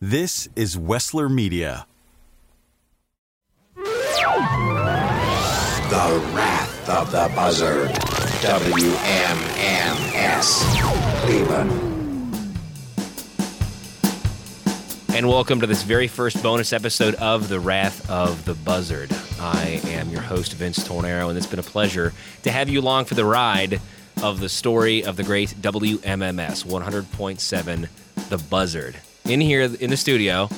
This is Wessler Media. The Wrath of the Buzzard. WMMS. Cleveland. And welcome to this very first bonus episode of The Wrath of the Buzzard. I am your host, Vince Tornero, and it's been a pleasure to have you along for the ride of the story of the great WMMS 100.7 The Buzzard. In here in the studio,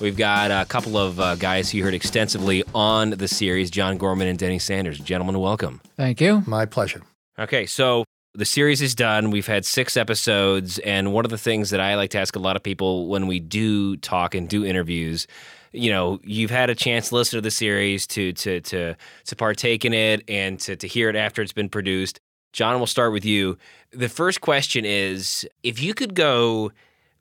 we've got a couple of uh, guys who you heard extensively on the series John Gorman and Denny Sanders. Gentlemen, welcome. Thank you. My pleasure. Okay, so the series is done. We've had six episodes, and one of the things that I like to ask a lot of people when we do talk and do interviews, you know, you've had a chance to listen to the series, to to to to partake in it, and to to hear it after it's been produced. John, we'll start with you. The first question is: If you could go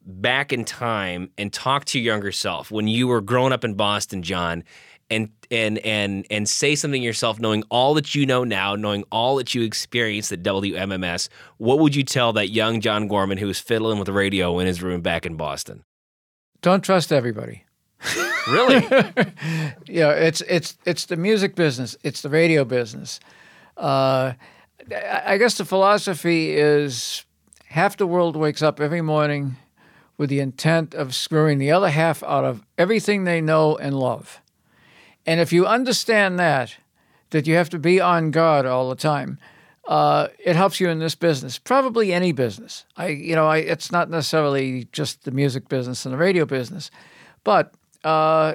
back in time and talk to your younger self when you were growing up in Boston, John, and and and and say something yourself, knowing all that you know now, knowing all that you experienced at WMMS, what would you tell that young John Gorman who was fiddling with the radio in his room back in Boston? Don't trust everybody. Really? Yeah, it's it's it's the music business. It's the radio business. Uh, I guess the philosophy is half the world wakes up every morning with the intent of screwing the other half out of everything they know and love. And if you understand that, that you have to be on guard all the time, uh, it helps you in this business. Probably any business. I, you know, I, it's not necessarily just the music business and the radio business, but uh,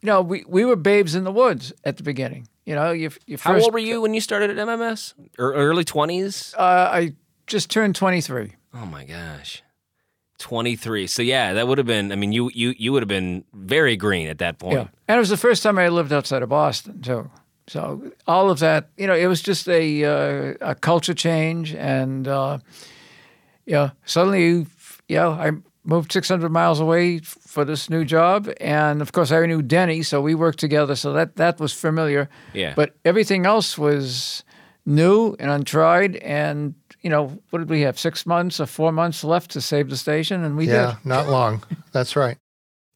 you know, we, we were babes in the woods at the beginning. You know, you, you How old were you when you started at MMS? Or early twenties? Uh, I just turned 23. Oh my gosh. 23. So yeah, that would have been I mean you you you would have been very green at that point. Yeah. And it was the first time I lived outside of Boston, too. So all of that, you know, it was just a, uh, a culture change. And, uh, yeah, suddenly, you know, I moved 600 miles away for this new job. And of course, I knew Denny, so we worked together. So that, that was familiar. Yeah. But everything else was new and untried. And, you know, what did we have? Six months or four months left to save the station. And we did yeah, did. not long. That's right.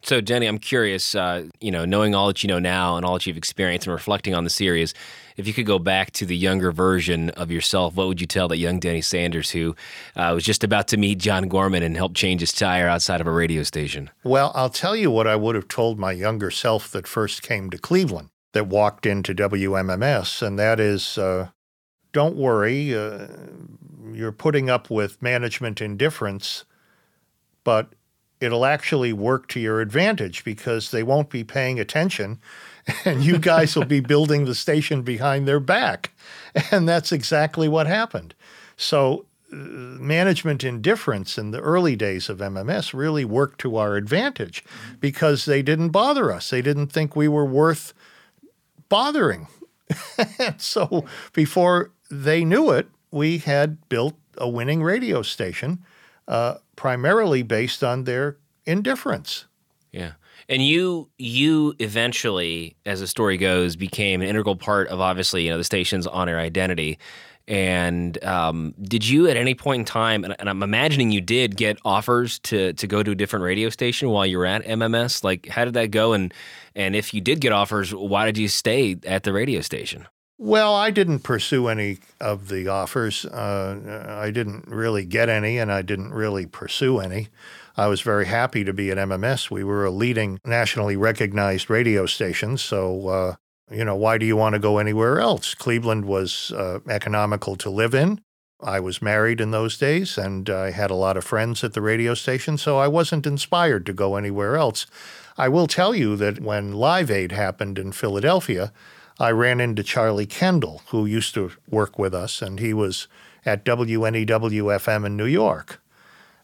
So, Denny, I'm curious, uh, you know, knowing all that you know now and all that you've experienced and reflecting on the series, if you could go back to the younger version of yourself, what would you tell that young Denny Sanders who uh, was just about to meet John Gorman and help change his tire outside of a radio station? Well, I'll tell you what I would have told my younger self that first came to Cleveland, that walked into WMMS, and that is uh, don't worry, uh, you're putting up with management indifference, but it'll actually work to your advantage because they won't be paying attention and you guys will be building the station behind their back. And that's exactly what happened. So, uh, management indifference in the early days of MMS really worked to our advantage because they didn't bother us. They didn't think we were worth bothering. so, before they knew it, we had built a winning radio station uh, primarily based on their indifference. Yeah. And you you eventually, as the story goes, became an integral part of obviously, you know, the station's on-air identity. And um, did you at any point in time, and, and I'm imagining you did get offers to to go to a different radio station while you were at MMS? Like, how did that go? And and if you did get offers, why did you stay at the radio station? Well, I didn't pursue any of the offers. Uh, I didn't really get any, and I didn't really pursue any. I was very happy to be at MMS. We were a leading nationally recognized radio station, so uh, you know why do you want to go anywhere else? Cleveland was uh, economical to live in. I was married in those days, and I had a lot of friends at the radio station, so I wasn't inspired to go anywhere else. I will tell you that when Live Aid happened in Philadelphia, I ran into Charlie Kendall, who used to work with us, and he was at WNEW FM in New York.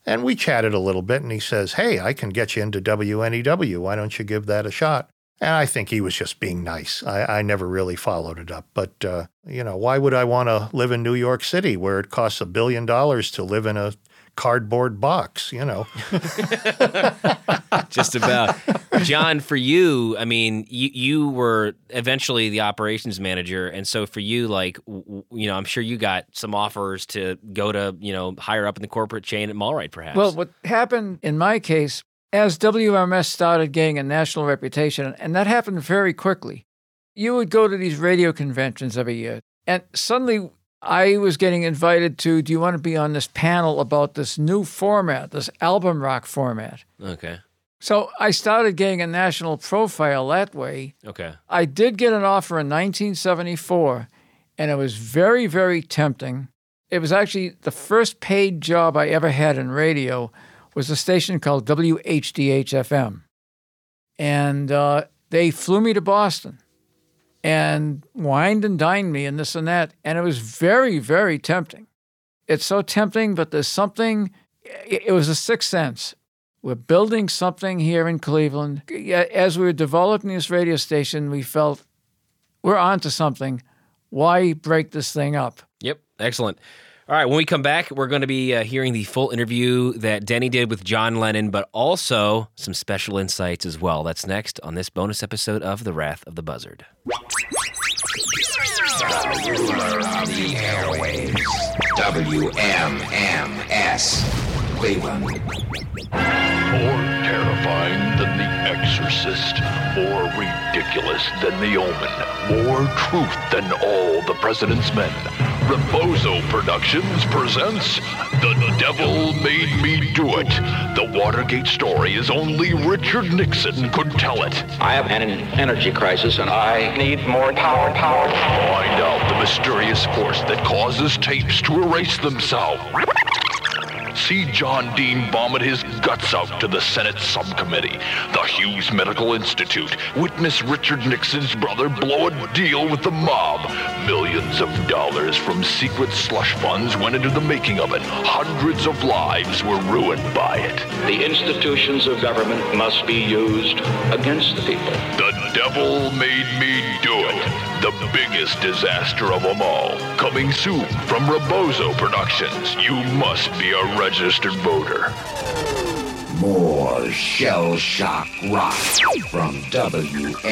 And we chatted a little bit, and he says, Hey, I can get you into WNEW. Why don't you give that a shot? And I think he was just being nice. I, I never really followed it up. But, uh, you know, why would I want to live in New York City where it costs a billion dollars to live in a cardboard box, you know? Just about. John, for you, I mean, you, you were eventually the operations manager. And so for you, like, w- you know, I'm sure you got some offers to go to, you know, higher up in the corporate chain at Malrite, perhaps. Well, what happened in my case, as WMS started gaining a national reputation, and that happened very quickly, you would go to these radio conventions every year, and suddenly I was getting invited to, do you want to be on this panel about this new format, this album rock format? Okay. So I started getting a national profile that way. Okay. I did get an offer in 1974, and it was very, very tempting. It was actually the first paid job I ever had in radio was a station called WHDH-FM. And uh, they flew me to Boston and wined and dined me and this and that. And it was very, very tempting. It's so tempting, but there's something, it was a sixth sense. We're building something here in Cleveland. As we were developing this radio station, we felt we're onto something. Why break this thing up? Yep. Excellent. All right. When we come back, we're going to be uh, hearing the full interview that Denny did with John Lennon, but also some special insights as well. That's next on this bonus episode of The Wrath of the Buzzard. The ruler of the airwaves. WMMS. Cleveland. More terrifying than The Exorcist. More ridiculous than The Omen. More truth than all the President's Men. Rebozo Productions presents The Devil Made Me Do It. The Watergate story is only Richard Nixon could tell it. I have an energy crisis and I need more power, power, power. Find out the mysterious force that causes tapes to erase themselves. See John Dean vomit his guts out to the Senate subcommittee. The Hughes Medical Institute. Witness Richard Nixon's brother blow a deal with the mob. Millions of dollars from secret slush funds went into the making of it. Hundreds of lives were ruined by it. The institutions of government must be used against the people. The devil made me do it. The biggest disaster of them all. Coming soon from Rebozo Productions. You must be a registered voter. More shell shock rock from WMMS.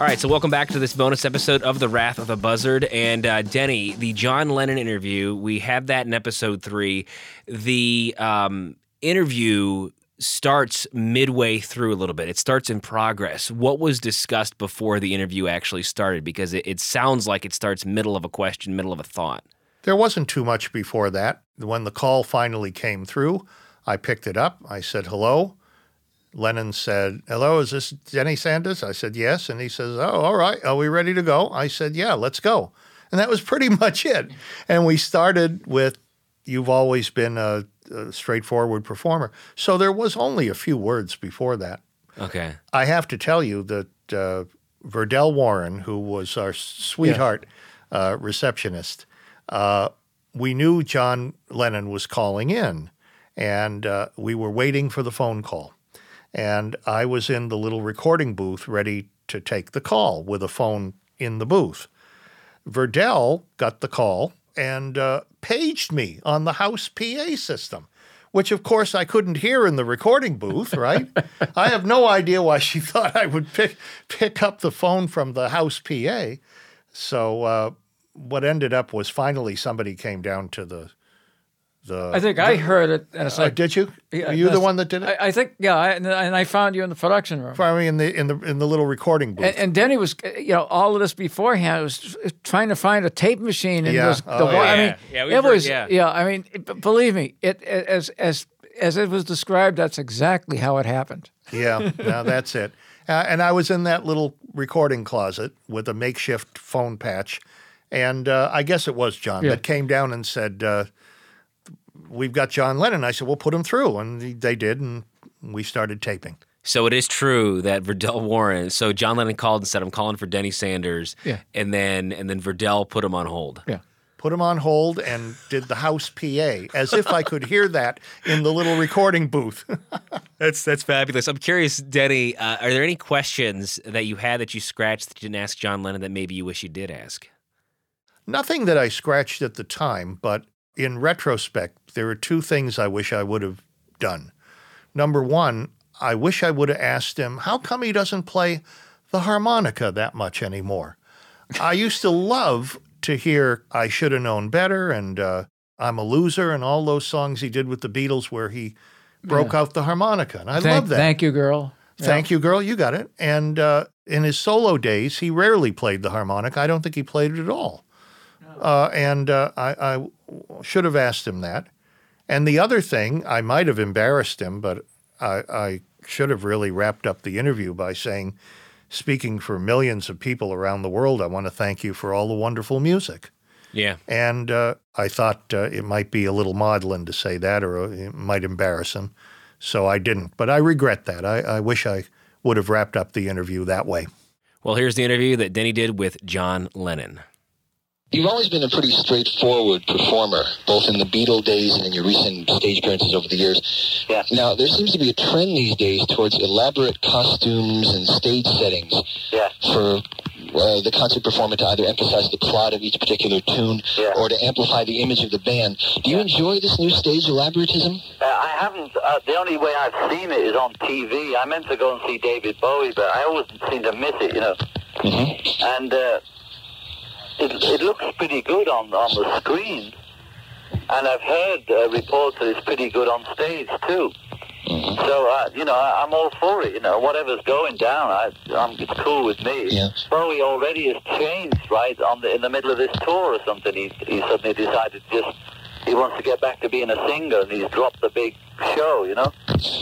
All right, so welcome back to this bonus episode of The Wrath of the Buzzard. And uh, Denny, the John Lennon interview, we have that in episode three. The um, interview starts midway through a little bit, it starts in progress. What was discussed before the interview actually started? Because it, it sounds like it starts middle of a question, middle of a thought. There wasn't too much before that. When the call finally came through, I picked it up. I said, hello. Lennon said, hello, is this Denny Sanders? I said, yes. And he says, oh, all right. Are we ready to go? I said, yeah, let's go. And that was pretty much it. And we started with, you've always been a, a straightforward performer. So there was only a few words before that. Okay. I have to tell you that uh, Verdell Warren, who was our sweetheart uh, receptionist, uh, we knew John Lennon was calling in, and uh, we were waiting for the phone call. And I was in the little recording booth ready to take the call with a phone in the booth. Verdell got the call and uh, paged me on the house PA system, which of course I couldn't hear in the recording booth, right? I have no idea why she thought I would pick, pick up the phone from the house PA. So uh, what ended up was finally somebody came down to the the. I think I heard it. And it's Uh, like, did you? Yeah, Were you the one that did it? I, I think, yeah, I, and, and I found you in the production room. I mean, in the in the in the little recording booth. And, and Denny was, you know, all of this beforehand was trying to find a tape machine, and Yeah. was the Oh, wa- I yeah. mean, Yeah, we've it heard- was, yeah. I mean, it, believe me, it as as as it was described, that's exactly how it happened. Yeah, no, that's it. Uh, and I was in that little recording closet with a makeshift phone patch. And uh, I guess it was John Yeah. that came down and said, uh, We've got John Lennon. I said, Well, put him through. And they did. And we started taping. So it is true that Verdell Warren. So John Lennon called and said, "I'm calling for Denny Sanders." Yeah. And then and then Verdell put him on hold. Yeah. Put him on hold and did the house PA as if I could hear that in the little recording booth. That's that's fabulous. I'm curious, Denny. Uh, are there any questions that you had that you scratched that you didn't ask John Lennon that maybe you wish you did ask? Nothing that I scratched at the time, but in retrospect, there are two things I wish I would have done. Number one, I wish I would have asked him, how come he doesn't play the harmonica that much anymore? I used to love to hear I should have known better and uh, I'm a Loser and all those songs he did with the Beatles where he broke out the harmonica. And I thank, love that. Thank you, girl. Thank you, girl. You got it. And uh, in his solo days, he rarely played the harmonica. I don't think he played it at all. Uh, and uh, I, I should have asked him that. And the other thing, I might have embarrassed him, but I, I should have really wrapped up the interview by saying, speaking for millions of people around the world, I want to thank you for all the wonderful music. Yeah. And uh, I thought uh, it might be a little maudlin to say that or it might embarrass him. So I didn't. But I regret that. I, I wish I would have wrapped up the interview that way. Well, here's the interview that Denny did with John Lennon. You've always been a pretty straightforward performer, both in the Beatle days and in your recent stage appearances over the years. Yeah. Now, there seems to be a trend these days towards elaborate costumes and stage settings Yeah. for uh, the concert performer to either emphasize the plot of each particular tune Yeah. or to amplify the image of the band. Do you enjoy this new stage elaboratism? Uh, I haven't. Uh, the only way I've seen it is on TV. I meant to go and see David Bowie, but I always seem to miss it, you know. Mm-hmm. And uh, it, it looks pretty good on on the screen. And I've heard uh, reports that it's pretty good on stage too. So uh, you know, I, I'm all for it. You know, whatever's going down, I, I'm, it's cool with me. Yeah. Bowie already has changed, right? On the in the middle of this tour or something, he he suddenly decided just he wants to get back to being a singer, and he's dropped the big show. You know,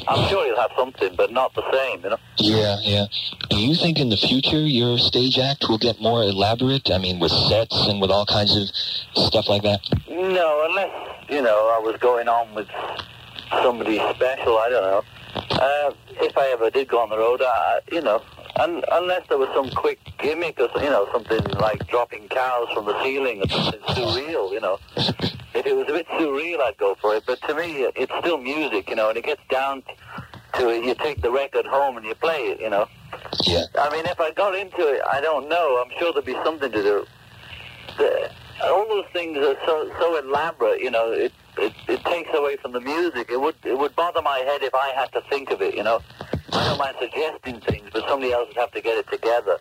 I'm sure he'll have something, but not the same. You know. Yeah, yeah. Do you think in the future your stage act will get more elaborate? I mean, with sets and with all kinds of stuff like that? No, unless you know I was going on with somebody special. I don't know. Uh, if I ever did go on the road, I, you know, un- unless there was some quick gimmick or you know something like dropping cows from the ceiling or something surreal, you know. If it was a bit surreal, I'd go for it. But to me, it's still music, you know, and it gets down to it. You take the record home and you play it, you know. Yeah. I mean, if I got into it, I don't know. I'm sure there'd be something to do. The, all those things are so so elaborate, you know. It, it it takes away from the music. It would it would bother my head if I had to think of it, you know. I don't mind suggesting things, but somebody else would have to get it together.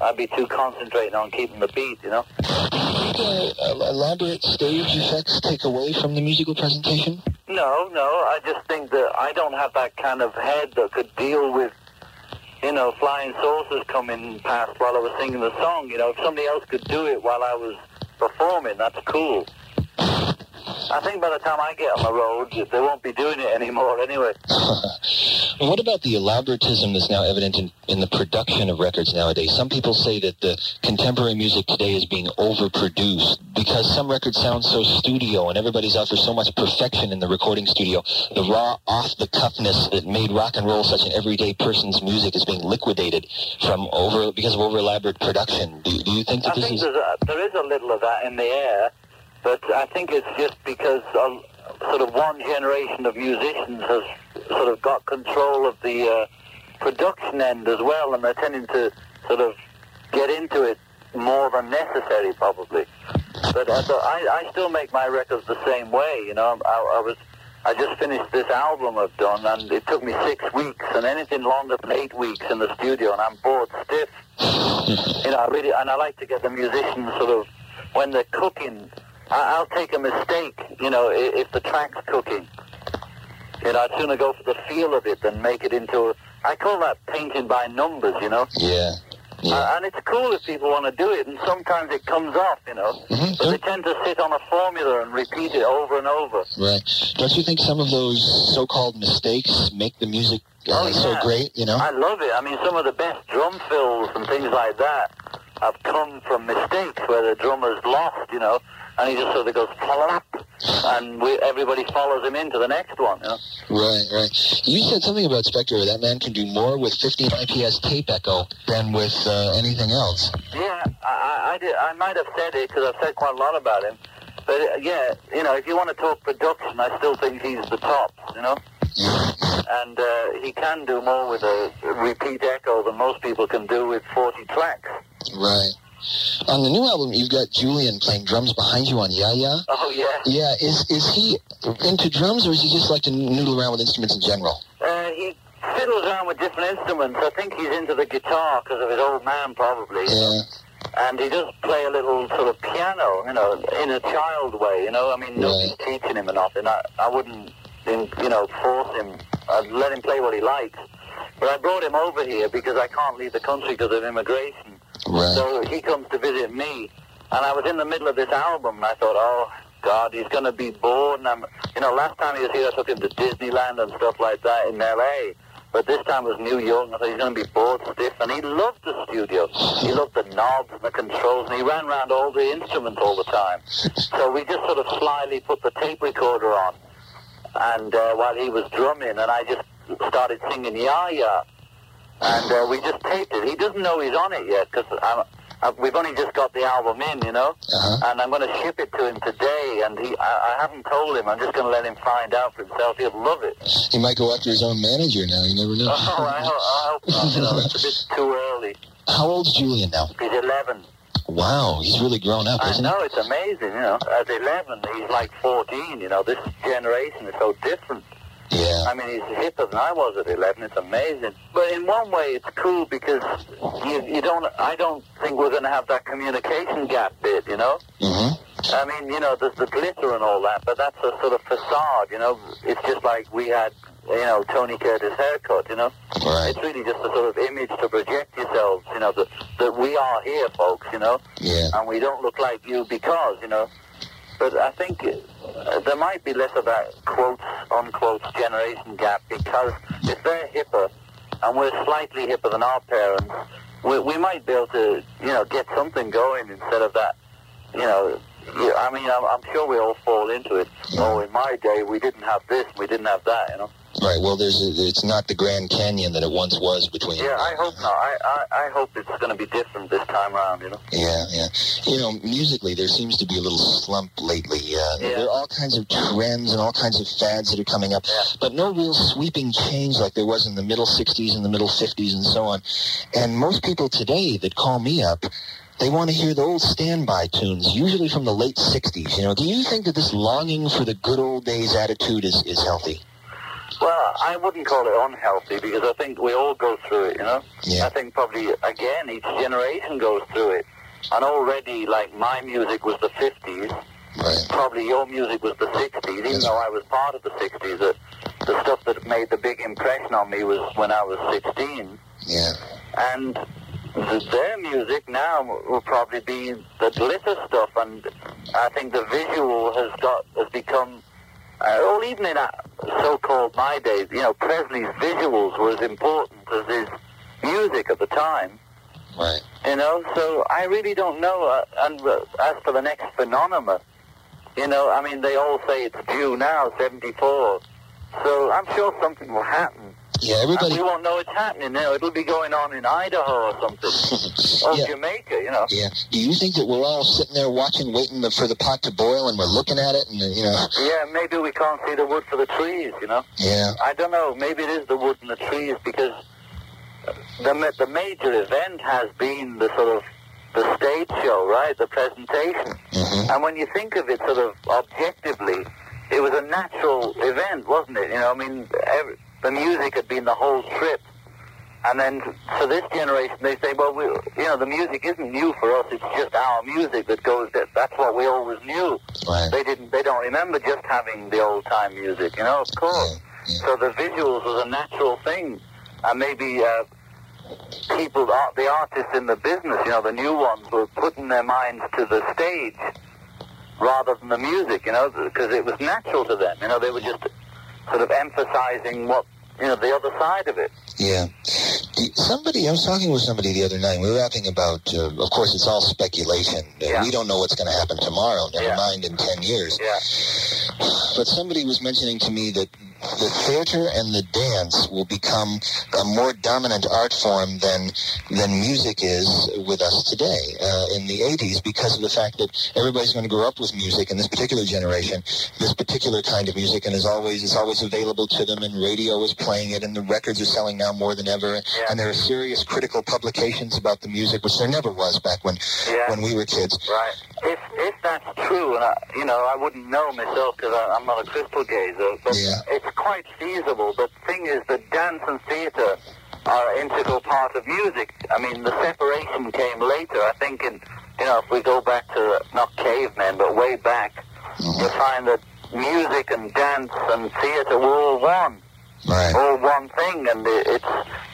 I'd be too concentrating on keeping the beat, you know. Uh, elaborate stage effects take away from the musical presentation? No, no. I just think that I don't have that kind of head that could deal with, you know, flying saucers coming past while I was singing the song. You know, if somebody else could do it while I was performing, that's cool. I think by the time I get on the road, they won't be doing it anymore anyway. What about the elaboratism that's now evident in, in the production of records nowadays? Some people say that the contemporary music today is being overproduced because some records sound so studio and everybody's out for so much perfection in the recording studio. The raw, off-the-cuffness that made rock and roll such an everyday person's music is being liquidated from over because of over-elaborate production. Do, do you think that I this think is... a, there is a little of that in the air, but I think it's just because of sort of one generation of musicians has sort of got control of the uh, production end as well, and they're tending to sort of get into it more than necessary, probably. But uh, so I, I still make my records the same way, you know. I, I was I just finished this album I've done, and it took me six weeks, and anything longer than eight weeks in the studio, and I'm bored stiff. you know, I really, and I like to get the musicians sort of when they're cooking. I, I'll take a mistake, you know, if, if the track's cooking. You know, I'd sooner go for the feel of it than make it into. A, I call that painting by numbers, you know. Yeah. Yeah. Uh, and it's cool if people want to do it, and sometimes it comes off, you know. Mhm. But they tend to sit on a formula and repeat it over and over. Right. Don't you think some of those so-called mistakes make the music uh, Oh, so great, you know? I love it. I mean, some of the best drum fills and things like that have come from mistakes where the drummer's lost, you know, and he just sort of goes flap, and we, everybody follows him into the next one, you know. Right, right. You said something about Spector. That man can do more with 15 IPS tape echo than with uh, anything else. Yeah, I, I, I, did, I might have said it because I've said quite a lot about him. But uh, yeah, you know, if you want to talk production, I still think he's the top, you know. And uh, he can do more with a repeat echo than most people can do with 40 tracks. Right. On the new album, you've got Julian playing drums behind you on Ya Ya. Oh yeah. Yeah, is is he into drums or is he just like to noodle around with instruments in general? Uh, he fiddles around with different instruments. I think he's into the guitar because of his old man, probably. Yeah. and he does play a little sort of piano, you know, in a child way. You know, I mean, nobody's teaching him or nothing. I, I wouldn't, you know, force him. I'd let him play what he likes. But I brought him over here because I can't leave the country because of immigration. Right. So he comes to visit me, and I was in the middle of this album, and I thought, oh God, he's going to be bored. And I'm, you know, last time he was here, I took him to Disneyland and stuff like that in L.A. But this time it was New York, and I thought he's going to be bored stiff. And he loved the studio. He loved the knobs and the controls, and he ran around all the instruments all the time. So we just sort of slyly put the tape recorder on, and uh, while he was drumming, and I just started singing "Ya Ya," and uh, we just taped it. He doesn't know he's on it yet because we've only just got the album in, you know, Uh-huh. and I'm going to ship it to him today. And he, I, I haven't told him. I'm just going to let him find out for himself. He'll love it. He might go after his own manager now. You never know. Oh, I, ho- I hope not. You know, it's a bit too early. How old's Julian now? He's 11. Wow, he's really grown up, I isn't he? know it's amazing. You know, at 11, he's like 14. You know, this generation is so different. Yeah. I mean, he's hipper than I was at 11. It's amazing. But in one way, it's cool because you, you don't. I don't think we're going to have that communication gap bit. You know. Mm-hmm. I mean, you know, there's the glitter and all that, but that's a sort of facade. You know, it's just like we had, you know, Tony Curtis haircut. You know. Right. It's really just a sort of image to project yourselves. You know, that that we are here, folks. You know Yeah. and we don't look like you because, you know. But I think uh, there might be less of that quotes, unquote generation gap because if they're hipper and we're slightly hipper than our parents, we, we might be able to, you know, get something going instead of that, you know. I mean, I'm, I'm sure we all fall into it. Oh, in my day, we didn't have this, we didn't have that, you know. Right. Well, there's a, it's not the Grand Canyon that it once was between. Yeah, I hope not. I, I, I hope it's going to be different this time around, you know. Yeah, yeah. You know, musically, there seems to be a little slump lately. Uh, Yeah. There are all kinds of trends and all kinds of fads that are coming up, Yeah. but no real sweeping change like there was in the middle 60s and the middle 50s and so on. And most people today that call me up, they want to hear the old standby tunes, usually from the late 60s. You know, do you think that this longing for the good old days attitude is, is healthy? Well, I wouldn't call it unhealthy because I think we all go through it, you know? Yeah. I think probably, again, each generation goes through it. And already, like, my music was the 50s. Right. Probably your music was the 60s, even Yes. though I was part of the 60s. The, the stuff that made the big impression on me was when I was 16. Yeah. And th- their music now will probably be the glitter stuff. And I think the visual has got, has become uh, well, even in uh, so-called my days, you know, Presley's visuals were as important as his music at the time. Right. You know, so I really don't know. Uh, and uh, as for the next phenomenon, you know, I mean, they all say it's due now, 74. So I'm sure something will happen. Yeah, And everybody. we won't know it's happening now. It'll be going on in Idaho or something. or Yeah. Jamaica, you know. Yeah. Do you think that we're all sitting there watching, waiting the, for the pot to boil, and we're looking at it, and you know? Yeah, maybe we can't see the wood for the trees, you know. Yeah. I don't know. Maybe it is the wood and the trees because the the major event has been the sort of the stage show, right? The presentation. hmm And when you think of it sort of objectively, it was a natural event, wasn't it? You know, I mean, every, the music had been the whole trip. And then for this generation, they say, well, we, you know, the music isn't new for us. It's just our music that goes. That, that's what we always knew. Right. They didn't. They don't remember just having the old time music. You know, of course. Yeah, yeah. So the visuals was a natural thing, and maybe uh, people, the the artists in the business, you know, the new ones, were putting their minds to the stage rather than the music. You know, because it was natural to them. You know, they were just sort of emphasizing what you know the other side of it. Yeah. Somebody, I was talking with somebody the other night. We were talking about, uh, of course, it's all speculation. Uh, Yeah. We don't know what's going to happen tomorrow, never Yeah. mind in 10 years. Yeah. But somebody was mentioning to me that the theater and the dance will become a more dominant art form than than music is with us today uh, in the 80s because of the fact that everybody's going to grow up with music in this particular generation, this particular kind of music, and is always is always available to them, and radio is playing it, and the records are selling now more than ever, and there are serious critical publications about the music, which there never was back when Yeah. when we were kids. Right. If if that's true, and I, you know, I wouldn't know myself because I'm not a crystal gazer, but Yeah. it's quite feasible. The thing is, that dance and theatre are an integral part of music. I mean, the separation came later. I think, in you know, if we go back to not cavemen, but way back, mm-hmm. you find that music and dance and theatre were all one, Right. all one thing, and it, it's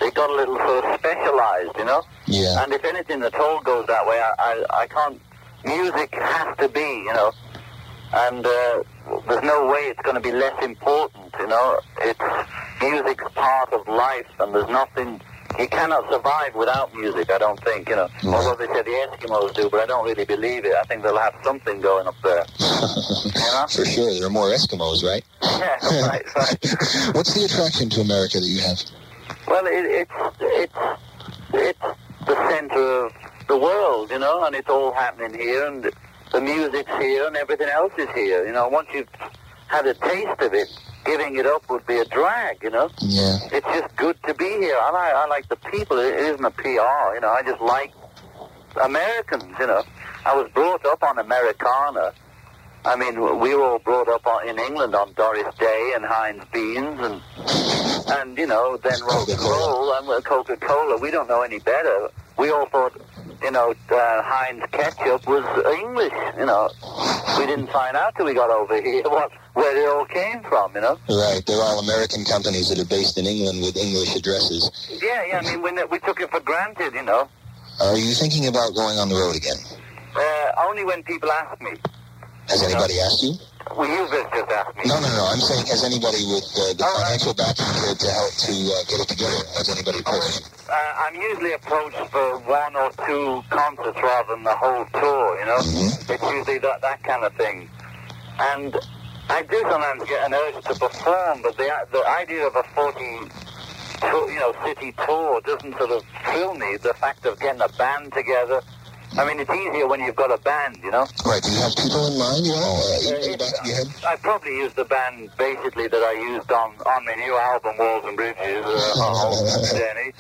they got a little sort of specialized, you know. Yeah. And if anything at all goes that way, I, I, I can't. Music has to be, you know, and uh, there's no way it's going to be less important, you know. It's music's part of life, and there's nothing. You cannot survive without music. I don't think, you know. Although they say the Eskimos do, but I don't really believe it. I think they'll have something going up there. you know? For sure, there are more Eskimos, right? Yeah, right, right. What's the attraction to America that you have? Well, it, it's it's it's the center of the world, you know, and it's all happening here, and the music's here, and everything else is here. You know, once you've had a taste of it, giving it up would be a drag. You know, Yeah. it's just good to be here. I like I like the people. It isn't a PR. You know, I just like Americans. You know, I was brought up on Americana. I mean, we were all brought up on, in England on Doris Day and Heinz Beans and and you know then rock and roll and Coca-Cola. We don't know any better. We all thought, you know, uh, Heinz ketchup was English. You know, we didn't find out till we got over here what where it all came from. You know. Right. They're all American companies that are based in England with English addresses. Yeah, yeah. I mean, we we took it for granted. You know. Are you thinking about going on the road again? Uh, only when people ask me. Has anybody asked you? Well, you just just asked me. No, no, no. I'm saying, has anybody with uh, the financial backing to, to help to uh, get it together? Has anybody approached you? Uh, I'm usually approached for one or two concerts rather than the whole tour, you know? It's usually that, that kind of thing. And I do sometimes get an urge to perform, but the, the idea of a 40, tour, you know, city tour doesn't sort of thrill me. The fact of getting a band together. I mean, it's easier when you've got a band, you know? Right. Do you have people in mind, you know, uh, in the back of your head? I probably used the band basically that I used on, on my new album, Walls and Bridges, uh, on Jenny.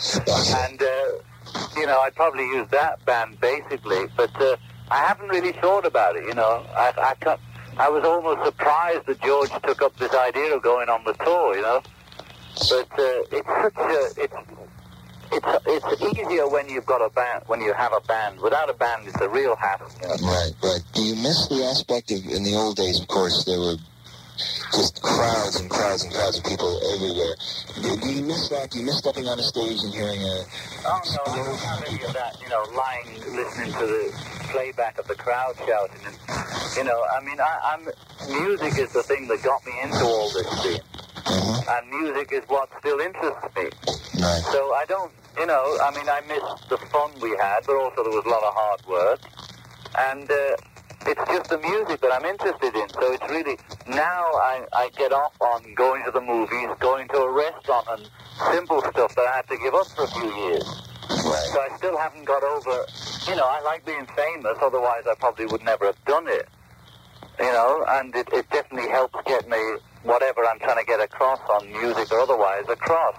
And, uh, you know, I'd probably use that band basically, but uh, I haven't really thought about it, you know. I, I, can't, I was almost surprised that George took up this idea of going on the tour, you know. But uh, it's such a, it's, it's, it's easier when you've got a band, when you have a band. Without a band, it's a real hassle, you know. Right, right. Do you miss the aspect of, in the old days, of course, there were just crowds and crowds and crowds of people everywhere. Do, do you miss that? Do you miss stepping on a stage and hearing a... Oh no, I don't have any of that. You know, lying, listening to the playback of the crowd shouting, and you know, I mean, I, I'm music is the thing that got me into all this scene, and music is what still interests me. Right. So I don't, you know, I mean, I miss the fun we had, but also there was a lot of hard work, and uh, it's just the music that I'm interested in. So it's really now I, I get off on going to the movies, going to a restaurant, and simple stuff that I had to give up for a few years. So I still haven't got over, you know, I like being famous, otherwise I probably would never have done it. You know, and it, it definitely helps get me whatever I'm trying to get across on music or otherwise across.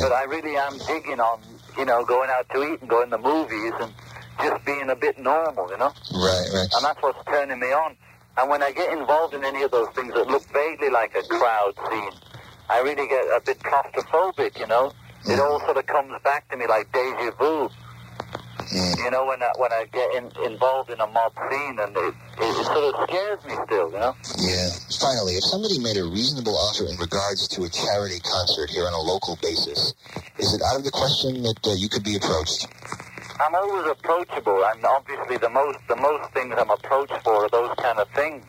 But I really am digging on, you know, going out to eat and going to movies and just being a bit normal, you know? Right, right. And that's what's turning me on. And when I get involved in any of those things that look vaguely like a crowd scene, I really get a bit claustrophobic, you know? It all sort of comes back to me like deja vu. You know, when I, when I get in, involved in a mob scene, and it, it, it sort of scares me still, you know? Yeah. Finally, if somebody made a reasonable offer in regards to a charity concert here on a local basis, is it out of the question that uh, you could be approached? I'm always approachable, and obviously the most the most things I'm approached for are those kind of things.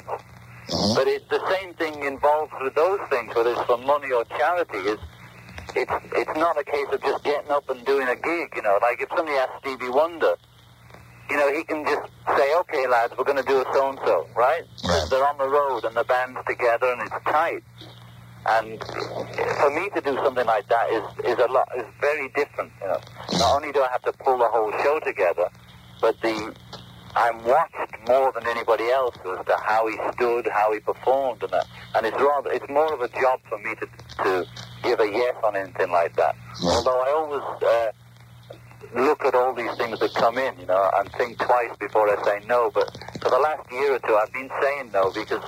But it's the same thing involved with those things, whether it's for money or charity. Is it's it's not a case of just getting up and doing a gig. You know, like if somebody asks Stevie Wonder, you know, he can just say, "Okay, lads, we're going to do a so and so," right? They're on the road and the band's together and it's tight. And for me to do something like that is is a lot is very different. You know, not only do I have to pull the whole show together, but the I'm watched more than anybody else as to how he stood, how he performed, and that. And it's rather it's more of a job for me to to give a yes on anything like that. Although I always. Uh, look at all these things that come in, you know, and think twice before I say no. But for the last year or two, I've been saying no because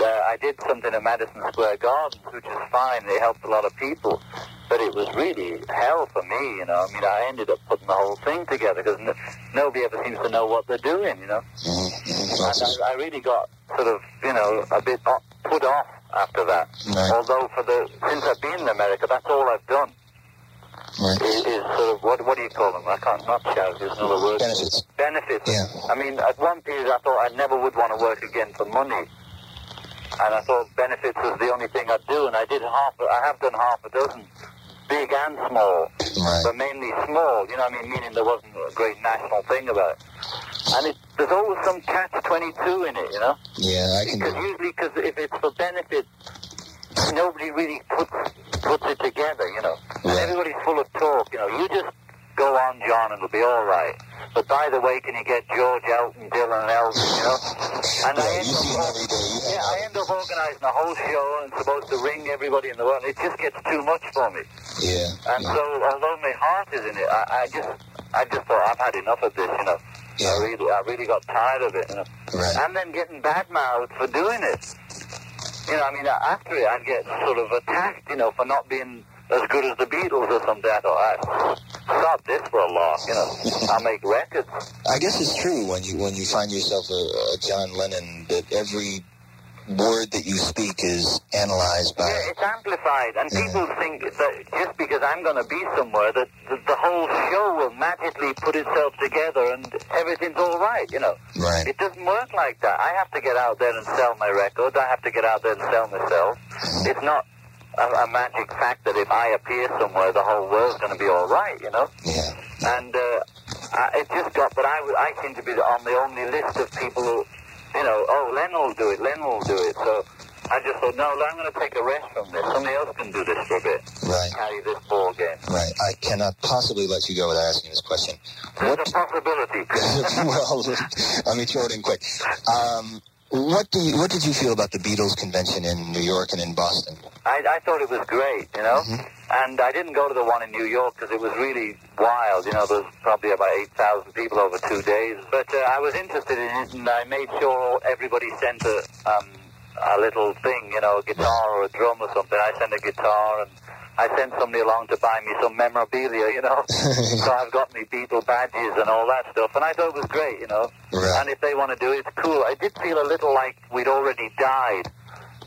uh, I did something at Madison Square Gardens, which is fine. It helped a lot of people. but it was really hell for me, you know. I mean, I ended up putting the whole thing together because n- nobody ever seems to know what they're doing, you know. Mm-hmm. And I, I really got sort of, you know, a bit put off after that. Right. Although for the since I've been in America, that's all I've done. Right. Is, is sort of what what do you call them? I can't not shout. There's another word. Benefits. Benefits. Yeah. I mean, at one period, I thought I never would want to work again for money, and I thought benefits was the only thing I'd do, and I did half. I have done half a dozen, big and small, Right. but mainly small. You know, what I mean, meaning there wasn't a great national thing about it. And it, there's always some catch twenty two in it, you know. Yeah, I can. Because usually, because if it's for benefit, nobody really puts puts it together, you know. And everybody's full of talk, you know. You just go on, John, and it'll be all right. But by the way, can you get George Elton, Dylan, and Elton, you know? And I Yeah, end you see up, every day. You yeah, I end up organising a whole show and supposed to ring everybody in the world. It just gets too much for me. Yeah. And so, although my heart is in it, I, I just, I just thought I've had enough of this, you know. Yeah. I really, I really got tired of it, you know. Right. And then getting badmouthed for doing it. You know, I mean, after it, I'd get sort of attacked, you know, for not being as good as the Beatles or something. I thought, I stop this for a laugh, you know. I'll make records. I guess it's true when you when you find yourself a, a John Lennon that every word that you speak is analyzed by. Yeah, it's amplified, and Yeah. people think that just because I'm going to be somewhere, that the, the whole show will magically put itself together and everything's all right, you know. Right. It doesn't work like that. I have to get out there and sell my records. I have to get out there and sell myself. It's not a, a magic fact that if I appear somewhere, the whole world's going to be all right, you know. Yeah. And uh, I, it just got, but I seem to be on the only list of people who, you know, oh, Len will do it, Len will do it. So I just thought, no, I'm going to take a rest from this. Somebody else can do this for a bit. Right. Carry this ball game. Right. I cannot possibly let you go without asking this question. There's What? a possibility. well, let me throw it in quick. Um, what do you, what did you feel about the Beatles convention in New York and in Boston? I, I thought it was great, you know. And I didn't go to the one in New York because it was really wild. You know, there was probably about 8,000 people over two days. But uh, I was interested in it, and I made sure everybody sent a, um, a little thing, you know, a guitar or a drum or something. I sent a guitar, and I sent somebody along to buy me some memorabilia, you know. so I've got me Beatle badges and all that stuff. And I thought it was great, you know. Right. And if they want to do it, it's cool. I did feel a little like we'd already died.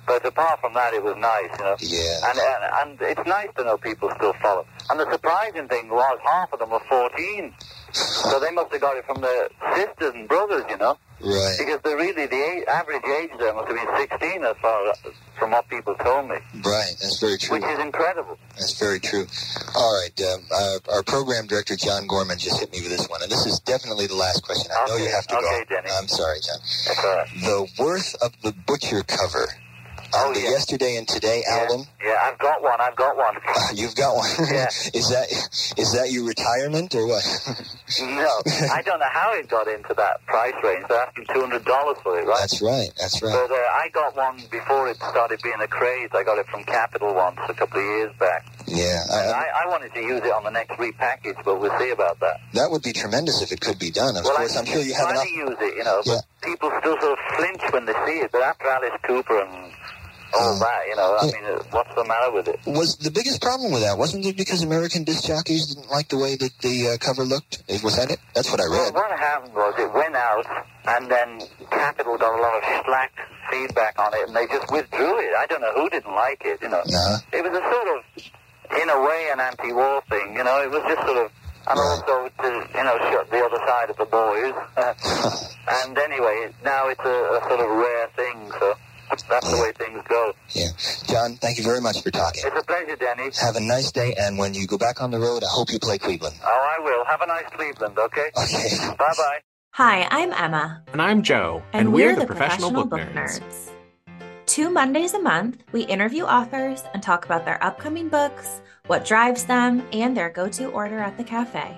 But apart from that, it was nice, you know. Yeah. And, and and it's nice to know people still follow. And the surprising thing was half of them were 14. So they must have got it from their sisters and brothers, you know. Right. Because they're really the age, average age there must have been 16 as far as from what people told me, Right. That's very true. which is incredible. That's very true. All right. Um, our, our program director, John Gorman, just hit me with this one. And this is definitely the last question. I know you have to Okay, go. Denny. I'm sorry, John. That's all right. The Worth of the Butcher cover Oh, the yeah. Yesterday and Today album. Yeah, I've got one. I've got one. You've got one. Yeah. is that is that your retirement or what? no, I don't know how it got into that price range. They're asking $200 for it, right? That's right. That's right. But uh, I got one before it started being a craze. I got it from Capitol once a couple of years back. Yeah. I, I, I wanted to use it on the next repackage, but we'll see about that. that would be tremendous if it could be done. Of well, course, I, I'm sure you have enough. to use it, you know, but people still sort of flinch when they see it. But after Alice Cooper and all Mm. that, you know, I mean, uh, what's the matter with it? Was the biggest problem with that? Wasn't it because American disc jockeys didn't like the way that the uh, cover looked? Was that it? That's what I read. Well, what happened was it went out, and then Capitol got a lot of slack feedback on it, and they just withdrew it. I don't know who didn't like it, you know. Uh-huh. It was a sort of, in a way, an anti-war thing, you know. It was just sort of, and Right. also to, you know, shut the other side of the boys. and anyway, now it's a, a sort of rare thing, so that's the oh, way things go. Yeah. John, thank you very much for talking. It's a pleasure, Denny. Have a nice day, and when you go back on the road, I hope you play Cleveland. Oh, I will. Have a nice Cleveland, okay? Okay. Bye-bye. Hi, I'm Emma, And I'm Joe, and, we're, the, Professional, Book, Nerds. Two Mondays a month, we interview authors and talk about their upcoming books, what drives them, and their go to order at the cafe.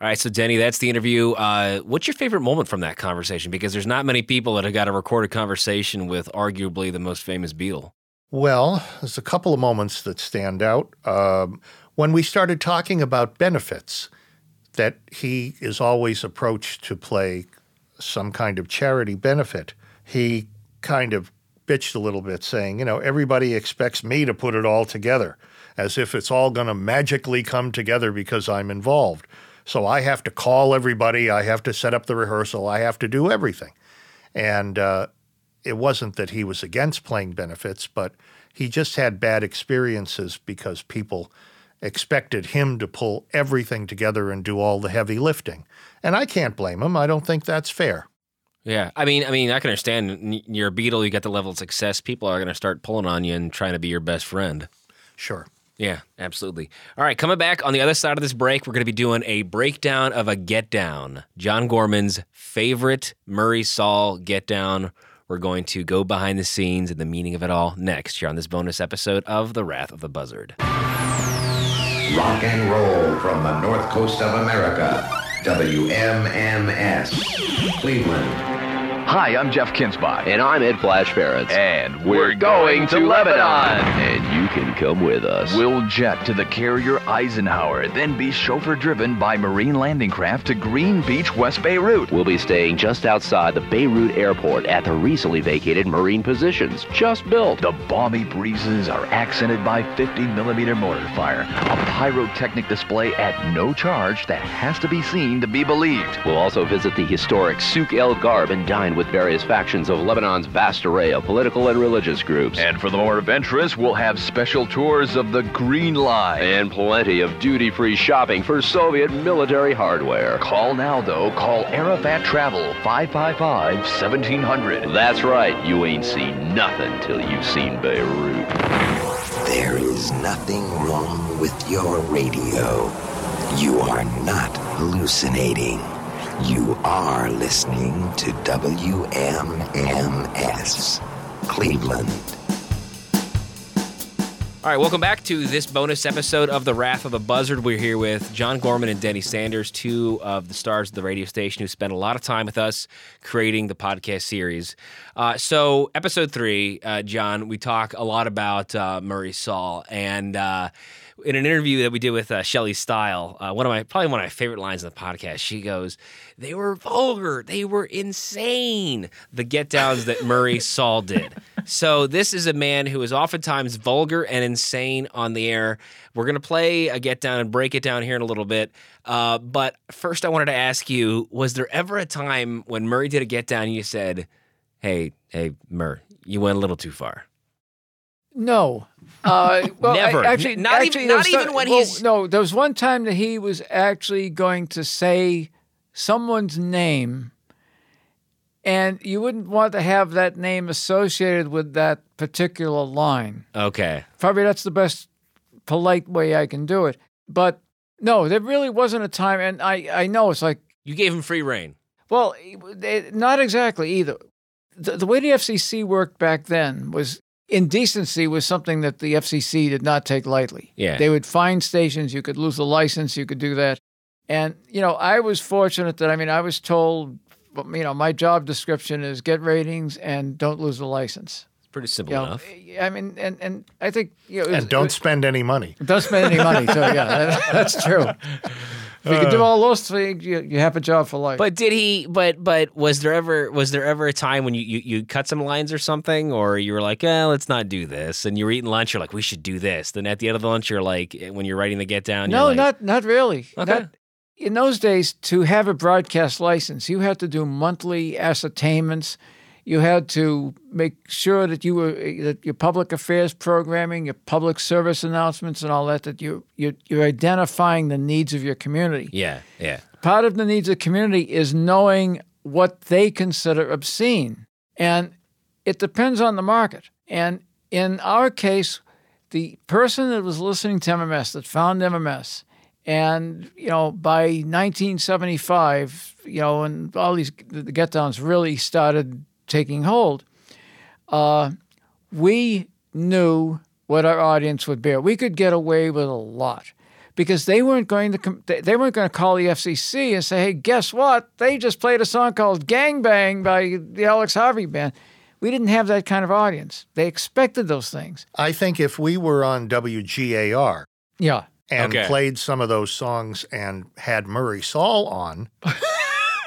All right, so Denny, that's the interview. Uh, what's your favorite moment from that conversation? Because there's not many people that have got a recorded conversation with arguably the most famous Beatle. Well, there's a couple of moments that stand out. Um, when we started talking about benefits, that he is always approached to play some kind of charity benefit, he kind of bitched a little bit, saying, you know, everybody expects me to put it all together, as if it's all going to magically come together because I'm involved. So I have to call everybody, I have to set up the rehearsal, I have to do everything. And uh, it wasn't that he was against playing benefits, but he just had bad experiences because people expected him to pull everything together and do all the heavy lifting. And I can't blame him. I don't think that's fair. Yeah, I mean, I mean, I can understand. You're a Beatle. You got the level of success. People are going to start pulling on you and trying to be your best friend. Sure. Yeah, absolutely. All right, coming back on the other side of this break, we're going to be doing a breakdown of a Get Down, John Gorman's favorite Murray Saul Get Down. We're going to go behind the scenes and the meaning of it all next here on this bonus episode of The Wrath of the Buzzard. Rock and roll from the north coast of America. WMMS. Cleveland. Hi, I'm Jeff Kinsbach. And I'm Ed Flash Barrett. And we're, we're going, going, to, to Lebanon. Lebanon. And you can come with us. We'll jet to the carrier Eisenhower, then be chauffeur driven by Marine Landing Craft to Green Beach, West Beirut. We'll be staying just outside the Beirut airport at the recently vacated Marine Positions, just built. The balmy breezes are accented by 50 millimeter mortar fire, a pyrotechnic display at no charge that has to be seen to be believed. We'll also visit the historic Souk El Garb and dine with various factions of Lebanon's vast array of political and religious groups. And for the more adventurous, we'll have special tours of the Green Line. And plenty of duty free shopping for Soviet military hardware. Call now, though. Call Arafat Travel 555 1700. That's right. You ain't seen nothing till you've seen Beirut. There is nothing wrong with your radio. You are not hallucinating. You are listening to WMMS Cleveland. All right, welcome back to this bonus episode of The Wrath of the Buzzard. We're here with John Gorman and Denny Sanders, two of the stars of the radio station who spent a lot of time with us creating the podcast series. Uh, so, episode three, uh, John, we talk a lot about uh, Murray Saul and uh, in an interview that we did with uh, Shelley Stile, uh, one of my probably one of my favorite lines in the podcast. She goes, "They were vulgar. They were insane. The get downs that Murray Saul did." So this is a man who is oftentimes vulgar and insane on the air. We're gonna play a get down and break it down here in a little bit. Uh, but first, I wanted to ask you: Was there ever a time when Murray did a get down and you said, "Hey, hey, Murr, you went a little too far"? No. Uh, well, Never. I, actually, not actually, even. Not some, even when well, he's. No, there was one time that he was actually going to say someone's name, and you wouldn't want to have that name associated with that particular line. Okay. Probably that's the best polite way I can do it. But no, there really wasn't a time, and I, I know it's like you gave him free reign. Well, not exactly either. The, the way the FCC worked back then was indecency was something that the FCC did not take lightly. Yeah. They would find stations, you could lose the license, you could do that. And, you know, I was fortunate that, I mean, I was told, you know, my job description is get ratings and don't lose the license. It's pretty simple You know, enough. I mean, and, and I think, you know, it was- And don't spend any money. don't spend any money. So, yeah, that, that's true. If you can do all those things, you, you have a job for life. But did he? But but was there ever was there ever a time when you, you you cut some lines or something, or you were like, eh, let's not do this, and you were eating lunch, you're like, we should do this. Then at the end of the lunch, you're like, eh, when you're writing the get down, No, you're like, not not really. Okay. Not- in those days, to have a broadcast license, you had to do monthly ascertainments. You had to make sure that you were that your public affairs programming, your public service announcements, and all that that you you you're identifying the needs of your community. yeah, yeah, Part of the needs of the community is knowing what they consider obscene, and it depends on the market. And in our case, the person that was listening to MMS that found MMS, and you know by 1975, you know, and all these the get downs really started taking hold. Uh, we knew what our audience would bear. We could get away with a lot because they weren't going to com- they they weren't going to call the FCC and say, "Hey, guess what? They just played a song called Gang Bang by the Alex Harvey Band." We didn't have that kind of audience. They expected those things. I think if we were on WGAR Yeah. and Okay. played some of those songs and had Murray Saul on,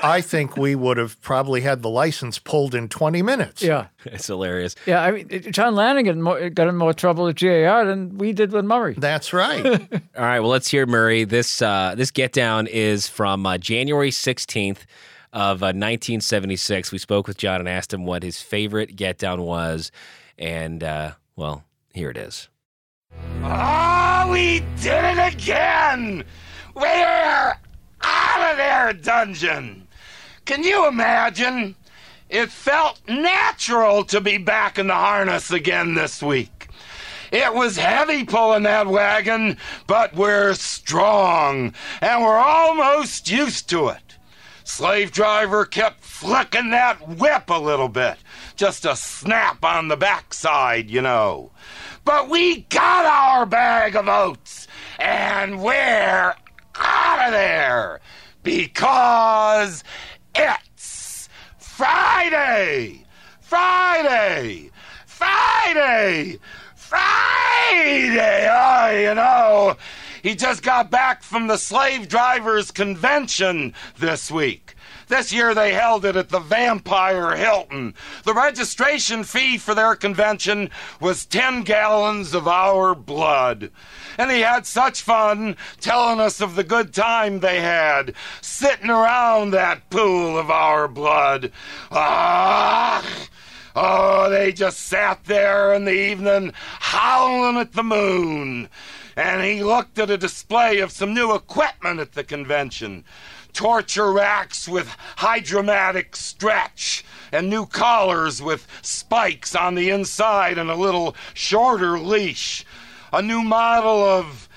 I think we would have probably had the license pulled in 20 minutes. Yeah. It's hilarious. Yeah, I mean, John Lanigan mo- got in more trouble with GAR than we did with Murray. That's right. All right, well, let's hear Murray. This uh, this get down is from uh, January sixteenth of uh, nineteen seventy six. We spoke with John and asked him what his favorite get down was, and uh, well, here it is. Oh, we did it again! We're out of there, dungeon! Can you imagine? It felt natural to be back in the harness again this week. It was heavy pulling that wagon, but we're strong, and we're almost used to it. Slave driver kept flicking that whip a little bit, just a snap on the backside, you know. But we got our bag of oats, and we're out of there because it's Friday! Friday! Friday! Friday! Oh, you know, he just got back from the Slave Drivers Convention this week. This year they held it at the Vampire Hilton. The registration fee for their convention was 10 gallons of our blood. And he had such fun telling us of the good time they had sitting around that pool of our blood. Ah! Oh, they just sat there in the evening howling at the moon. And he looked at a display of some new equipment at the convention torture racks with hydromatic stretch, and new collars with spikes on the inside and a little shorter leash. A new model of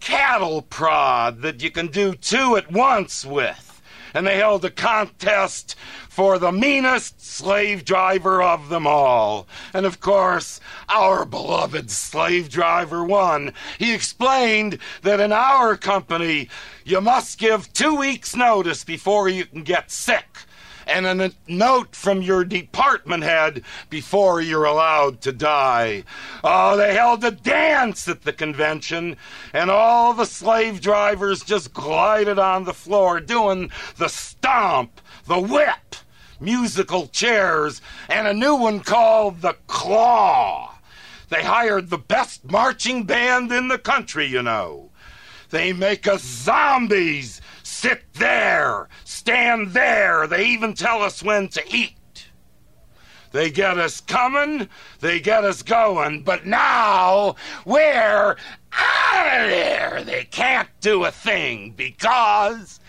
cattle prod that you can do two at once with. And they held a contest for the meanest slave driver of them all. And of course, our beloved slave driver won. He explained that in our company, you must give two weeks' notice before you can get sick. And a note from your department head before you're allowed to die. Oh, they held a dance at the convention, and all the slave drivers just glided on the floor doing the stomp, the whip, musical chairs, and a new one called the claw. They hired the best marching band in the country, you know. They make us zombies sit there, stand there. They even tell us when to eat. They get us coming, they get us going, but now we're out of there. They can't do a thing because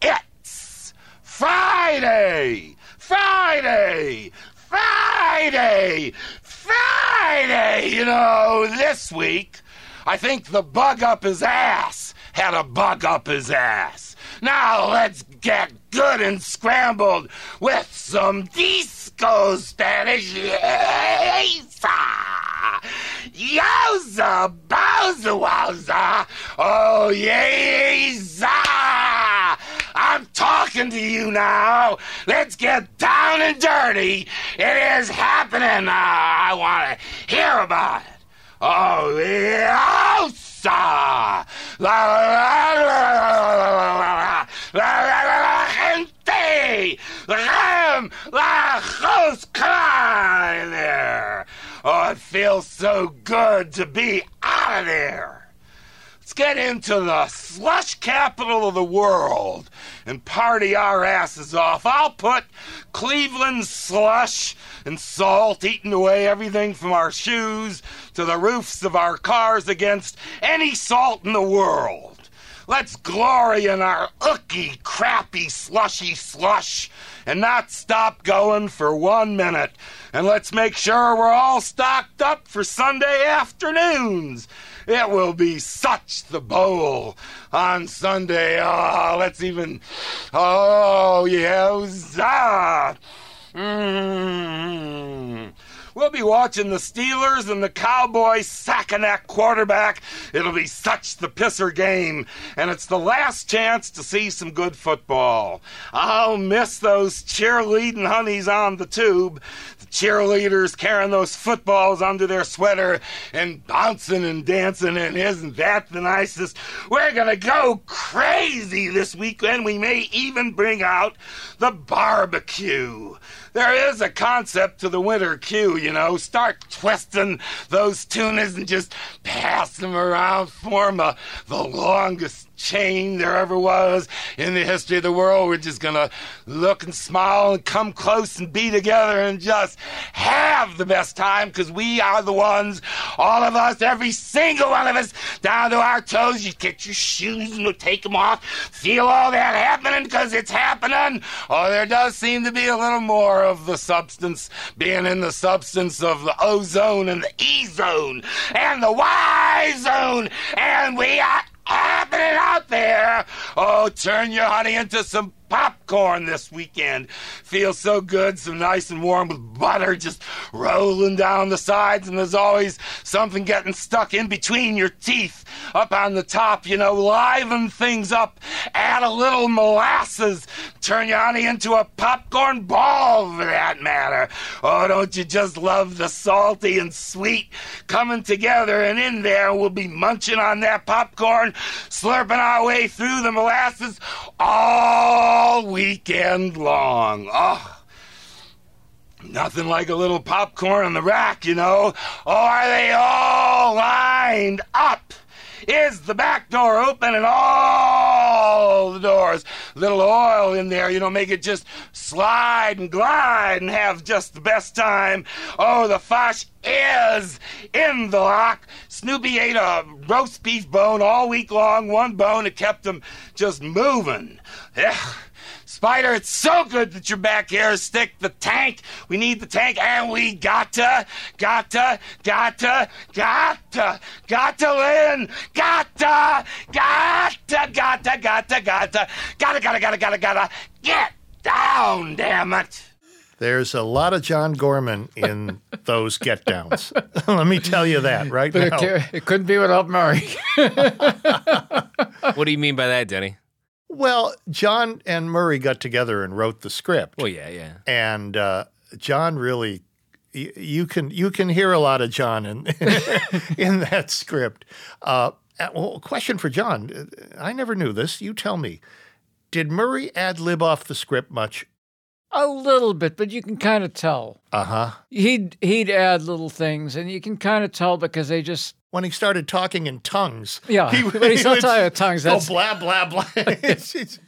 it's Friday, Friday, Friday, Friday. You know, this week, I think the bug up his ass had a bug up his ass. Now let's get good and scrambled with some disco Spanish. Yowza! Bowza! Wowza! Oh, yeza! I'm talking to you now. Let's get down and dirty. It is happening. I want to hear about it. Oh, yowza! La La, la, la, gente. la la Kleine. Oh, it feels so good to be out of there. Let's get into the slush capital of the world and party our asses off. I'll put Cleveland slush and salt eating away everything from our shoes to the roofs of our cars against any salt in the world. Let's glory in our ooky, crappy, slushy slush and not stop going for one minute. And let's make sure we're all stocked up for Sunday afternoons. It will be such the bowl on Sunday. Oh, let's even. Oh, yeah. Mm. We'll be watching the Steelers and the Cowboys sacking that quarterback It'll be such the pisser game, and it's the last chance to see some good football. I'll miss those cheerleading honeys on the tube, the cheerleaders carrying those footballs under their sweater and bouncing and dancing, and isn't that the nicest? We're gonna go crazy this weekend. We may even bring out the barbecue. There is a concept to the winter cue, you know. Start twisting those tunas and just pass them around. Form a, the longest chain there ever was in the history of the world. We're just gonna look and smile and come close and be together and just have the best time because we are the ones, all of us, every single one of us, down to our toes. You get your shoes and we'll take them off. Feel all that happening because it's happening. Oh, there does seem to be a little more of the substance being in the substance of the ozone and the E zone and the Y zone. And we are happening out there. Oh, turn your honey into some popcorn this weekend. Feels so good, so nice and warm with butter just rolling down the sides, and there's always something getting stuck in between your teeth up on the top, you know, liven things up, add a little molasses, turn your honey into a popcorn ball for that matter. Oh, don't you just love the salty and sweet coming together, and in there we'll be munching on that popcorn, slurping our way through the molasses all weekend long. Oh. Nothing like a little popcorn on the rack, you know. Oh, are they all lined up? Is the back door open and all the doors? Little oil in there, you know, make it just slide and glide and have just the best time. Oh, the Fosh is in the lock. Snoopy ate a roast beef bone all week long, one bone that kept him just moving. Yeah. Spider, it's so good that you're back here. Stick the tank. We need the tank, and we gotta, gotta, gotta, gotta, gotta win. Gotta, gotta, gotta, gotta, gotta, gotta, gotta, gotta, gotta, gotta get down, damn it. There's a lot of John Gorman in those get downs. Let me tell you that right But it, now. ca- it couldn't be without Murray. What do you mean by that, Denny? Well, John and Murray got together and wrote the script. Well, yeah, yeah. and uh, John really, y- you can you can hear a lot of John in in that script. Uh, well, question for John: I never knew this. You tell me. Did Murray ad lib off the script much? A little bit, but you can kind of tell. Uh huh. He'd he'd add little things, and you can kind of tell because they just When he started talking in tongues, Yeah, he, when he's not would talking in tongues, that's- blah blah blah. it's, it's,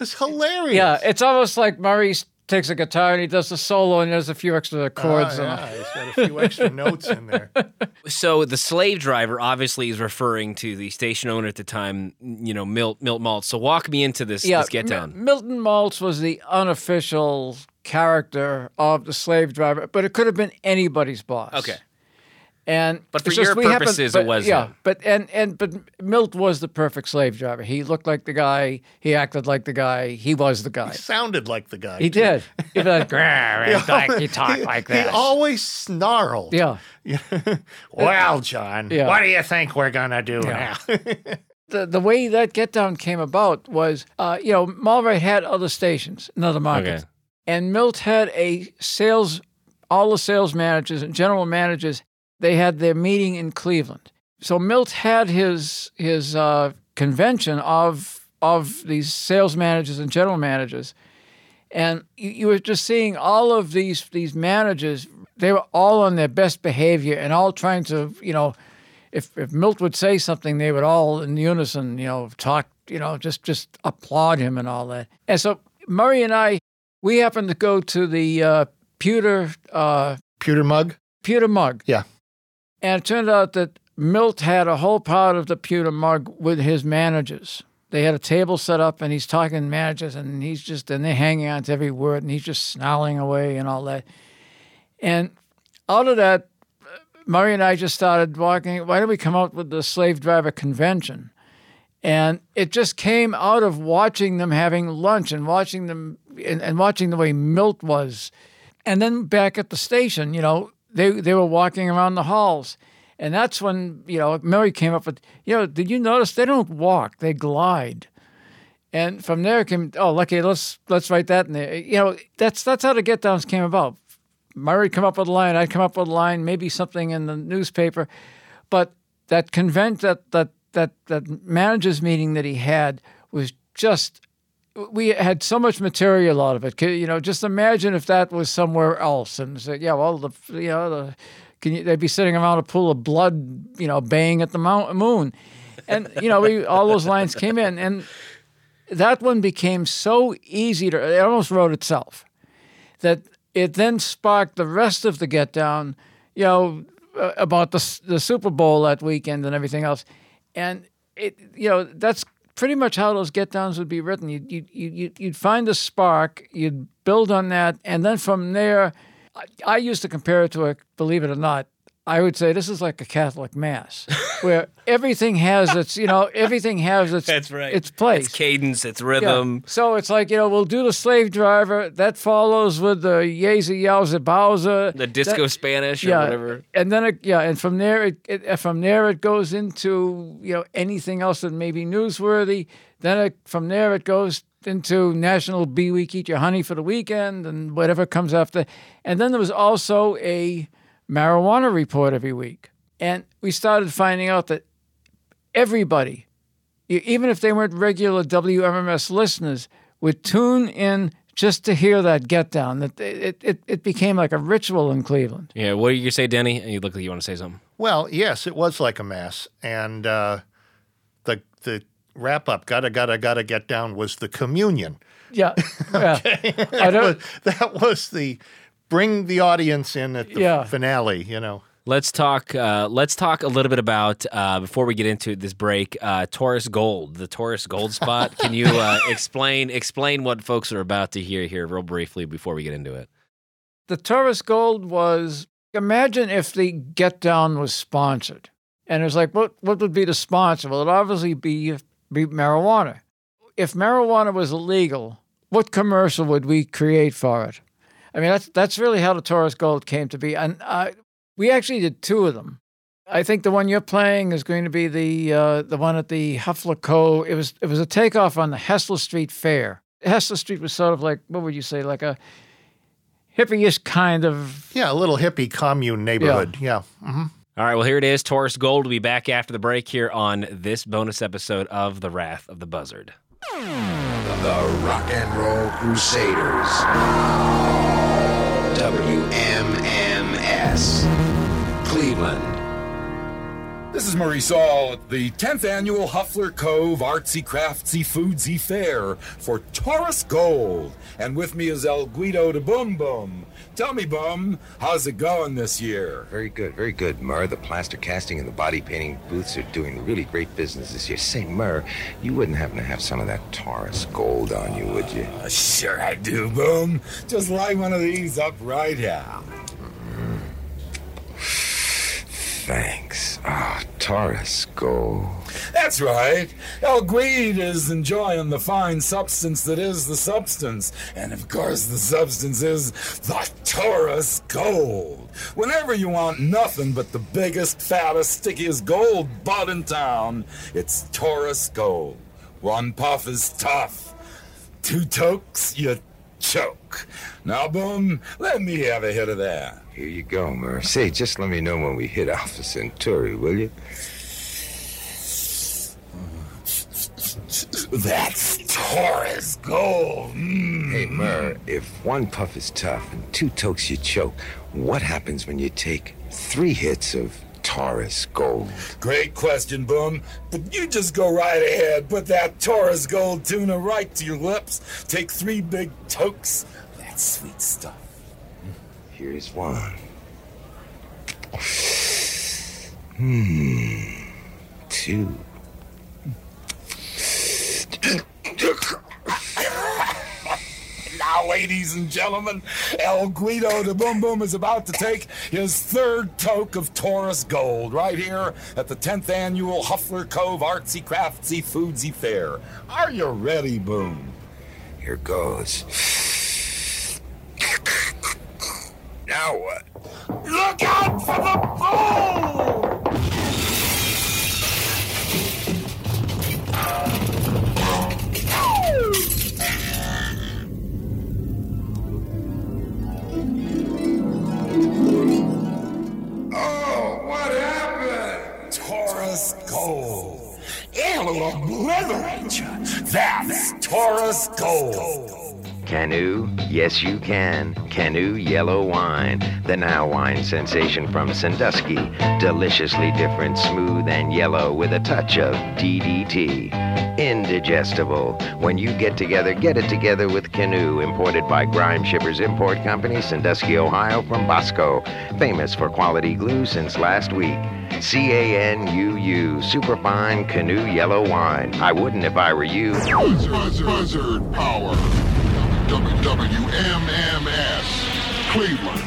it's hilarious. yeah. It's almost like s- takes a guitar and he does a solo, and there's a few extra ah, chords. Oh, and- yeah, he's got a few extra notes in there. So the slave driver obviously is referring to the station owner at the time, you know, Milt Milt Maltz. So walk me into this, this get Mi- down. Milton Maltz was the unofficial character of the slave driver, but it could have been anybody's boss. Okay. And But for it's just your we happen- purposes, it was yeah. But and and but Milt was the perfect slave driver. He looked like the guy. He acted like the guy. He was the guy. He sounded like the guy. He too. did. He'd be like, "Grr," He and like, always- he talked he- like He always snarled. Yeah. well, John, Yeah. what do you think we're gonna do Yeah. now? the the way that get down came about was, uh, you know, Malrite had other stations in other markets, Okay. and Milt had a sales. All the sales managers and general managers, they had their meeting in Cleveland. So Milt had his his uh, convention of of these sales managers and general managers, and you, you were just seeing all of these these managers. They were all on their best behavior and all trying to, you know, if if Milt would say something, they would all in unison, you know, talk, you know, just just applaud him and all that. And so Murray and I, we happened to go to the uh, pewter uh, pewter mug. Pewter mug. Yeah. And it turned out that Milt had a whole part of the pewter mug with his managers. They had a table set up, and he's talking to managers, and he's just and they're hanging on to every word, and he's just snarling away and all that. And out of that, Murray and I just started walking. Why don't we come up with the slave driver convention? And it just came out of watching them having lunch and watching them and, and watching the way Milt was. And then back at the station, you know, they, they were walking around the halls And that's when, you know, Murray came up with, you know, did you notice they don't walk, they glide. And from there came, oh, lucky, let's let's write that in there. You know, that's that's how the get downs came about. Murray come up with a line, I'd come up with a line, maybe something in the newspaper. But that convent that that that that managers meeting that he had was just we had so much material out of it. You know, just imagine if that was somewhere else and say, yeah, well, the you know the can you, they'd be sitting around a pool of blood, you know, baying at the mount, moon, and you know, we, all those lines came in, and that one became so easy to. It almost wrote itself. That it then sparked the rest of the get down. You know, about the the Super Bowl that weekend and everything else, and it you know that's pretty much how those get downs would be written. You'd, you you'd, you'd find a spark, you'd build on that, and then from there, I, I used to compare it to a believe it or not, I would say this is like a Catholic mass, where everything has its, you know, everything has its, That's right. its place. It's cadence, it's Yeah. rhythm. So it's like you know we'll do the slave driver that follows with the Yeza Yowza Bowser, The disco That- Spanish or yeah, whatever. and then it, yeah, and from there it, it uh, from there it goes into you know anything else that may be newsworthy. Then it, from there it goes into National Bee Week, Eat Your Honey for the weekend, and whatever comes after. And then there was also a marijuana report every week, and we started finding out that everybody, even if they weren't regular WMMS listeners, would tune in just to hear that get down. That it, it, it became like a ritual in Cleveland. Yeah, what do you say, Denny? And you look like you want to say something. Well, yes, it was like a mass, and uh, the the wrap up, gotta gotta gotta get down, was the communion. Yeah, yeah. that, I don't- was, that was the bring the audience in at the Yeah. finale. You know. Let's talk. Uh, let's talk a little bit about uh, before we get into this break. Uh, Taurus Gold, the Taurus Gold spot. Can you uh, explain explain what folks are about to hear here, real briefly, before we get into it? The Taurus Gold was imagine if the Get Down was sponsored. And it was like, what what would be the sponsor? Well, it'd obviously be, be marijuana. If marijuana was illegal, what commercial would we create for it? I mean, that's that's really how the Taurus Gold came to be. And uh, we actually did two of them. I think the one you're playing is going to be the uh, the one at the Huffler Co. It was it was a takeoff on the Hessler Street Fair. Hessler Street was sort of like what would you say, like a hippie-ish kind of Yeah, a little hippie commune neighborhood. Yeah. hmm All right, well, here it is. Taurus Gold will be back after the break here on this bonus episode of The Wrath of the Buzzard. The Rock and Roll Crusaders. WMMS. Cleveland. This is Murray Saul at the 10th annual Huffler Cove Artsy Craftsy Foodsy Fair for Taurus Gold. And with me is El Guido de Boom Boom. Tell me, Bum, how's it going this year? Very good, very good, Mur. The plaster casting and the body painting booths are doing really great business this year. Say, Mur, you wouldn't happen to have some of that Taurus gold on you, would you? Uh, sure I do, Boom. Just light one of these up right now. Thanks. Ah, Taurus gold. That's right. El Guide is enjoying the fine substance that is the substance. And of course, the substance is the Taurus Gold. Whenever you want nothing but the biggest, fattest, stickiest gold bud in town, it's Taurus Gold. One puff is tough. Two tokes, you choke. Now, Boom, let me have a hit of that. Here you go, Mur. Say, just let me know when we hit Alpha Centauri, will you? That's Taurus Gold. Mm. Hey, Mur, if one puff is tough and two tokes you choke, what happens when you take three hits of Taurus Gold? Great question, Boom. But you just go right ahead. Put that Taurus Gold tuna right to your lips. Take three big tokes. That's sweet stuff. Here's one. Hmm. Two. Ladies and gentlemen, El Guido the Boom Boom is about to take his third toke of Taurus Gold right here at the 10th annual Huffler Cove Artsy Craftsy Foodsy Fair. Are you ready, Boom? Here goes. now what? Look out for the bull! What happened? Taurus Gold. It'll obliterate. That's Taurus Gold. Canoe? Yes, you can. Canoe Yellow Wine, the now wine sensation from Sandusky. Deliciously different, smooth and yellow with a touch of DDT. Indigestible. When you get together, get it together with Canoe, imported by Grime Shippers Import Company, Sandusky, Ohio, from Bosco. Famous for quality glue since last week. C A N U U, superfine canoe yellow wine. I wouldn't if I were you. Buzzard, buzzard power. WWMMS, Cleveland.